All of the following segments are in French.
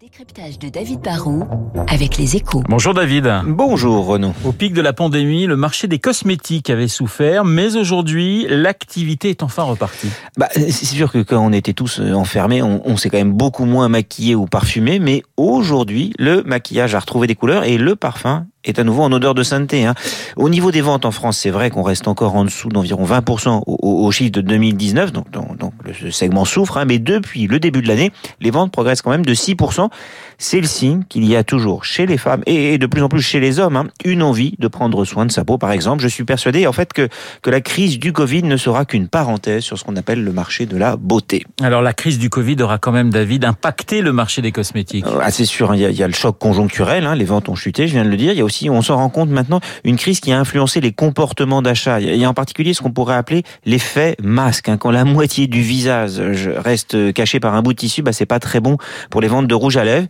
décryptage de David Barrault avec les échos. Bonjour David. Bonjour Renaud. Au pic de la pandémie, le marché des cosmétiques avait souffert, mais aujourd'hui, l'activité est enfin repartie. Bah, c'est sûr que quand on était tous euh, enfermés, on, on s'est quand même beaucoup moins maquillé ou parfumé, mais aujourd'hui, le maquillage a retrouvé des couleurs et le parfum est à nouveau en odeur de sainteté. Hein. Au niveau des ventes en France, c'est vrai qu'on reste encore en dessous d'environ 20% au, au, au, chiffre de 2019, donc, donc, le segment souffre, hein, mais depuis le début de l'année, les ventes progressent quand même de 6%. C'est le signe qu'il y a toujours chez les femmes et de plus en plus chez les hommes hein, une envie de prendre soin de sa peau. Par exemple, je suis persuadé en fait que, que la crise du Covid ne sera qu'une parenthèse sur ce qu'on appelle le marché de la beauté. Alors la crise du Covid aura quand même, David, impacté le marché des cosmétiques. Ah, c'est sûr, il y, a, il y, a, le choc conjoncturel, hein, les ventes ont chuté, je viens de le dire. Il y a aussi, on s'en rend compte maintenant, une crise qui a influencé les comportements d'achat. Il y a en particulier ce qu'on pourrait appeler l'effet masque. Hein, quand la moitié du visage reste caché par un bout de tissu, bah, c'est pas très bon pour les ventes de rouge à lèvres.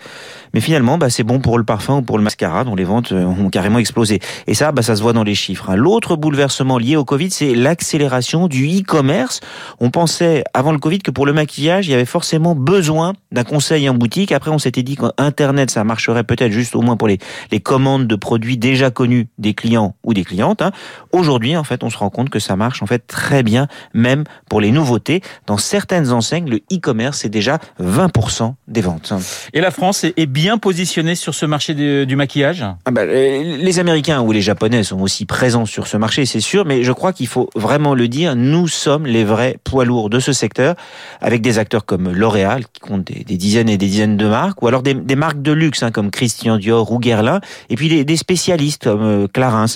Mais finalement, bah, c'est bon pour le parfum ou pour le mascara, dont les ventes euh, ont carrément explosé. Et ça, bah, ça se voit dans les chiffres. Hein. L'autre bouleversement lié au Covid, c'est l'accélération du e-commerce. On pensait avant le Covid que pour le maquillage, il y avait forcément besoin d'un conseil en boutique. Après, on s'était dit qu'Internet, ça marcherait peut-être juste au moins pour les, les commandes de produits déjà connus des clients ou des clientes. Hein. Aujourd'hui, en fait, on se rend compte que ça marche en fait très bien, même pour les nouveautés. Dans certaines enseignes, le e-commerce, c'est déjà 20% des ventes. Et la France est bien positionnée sur ce marché de, du maquillage? Ah bah, Les Américains ou les Japonais sont aussi présents sur ce marché, c'est sûr, mais je crois qu'il faut vraiment le dire, nous sommes les vrais poids lourds de ce secteur, avec des acteurs comme L'Oréal, qui comptent des, des, dizaines et des dizaines de marques, ou alors des, des marques de luxe, hein, comme Christian Dior ou Guerlain, et puis des, des spécialistes comme euh, Clarins.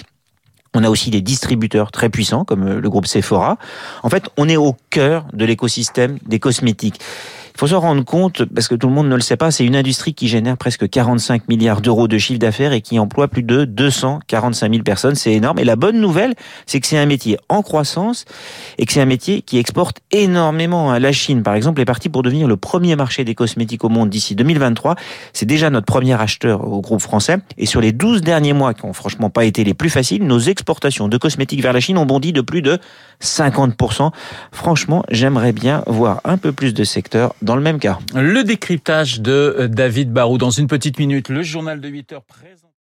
On a aussi des distributeurs très puissants comme euh, le groupe Sephora. En fait, on est au cœur de l'écosystème des cosmétiques. Il faut se rendre compte, parce que tout le monde ne le sait pas, c'est une industrie qui génère presque 45 milliards d'euros de chiffre d'affaires et qui emploie plus de 245 000 personnes. C'est énorme. Et la bonne nouvelle, c'est que c'est un métier en croissance et que c'est un métier qui exporte énormément. La Chine, par exemple, est partie pour devenir le premier marché des cosmétiques au monde d'ici 2023. C'est déjà notre premier acheteur au groupe français. Et sur les 12 derniers mois, qui ont franchement pas été les plus faciles, nos exportations de cosmétiques vers la Chine ont bondi de plus de 50%. Franchement, j'aimerais bien voir un peu plus de secteurs dans le même cas. Le décryptage de David Barou dans une petite minute, le journal de 8 heures présent.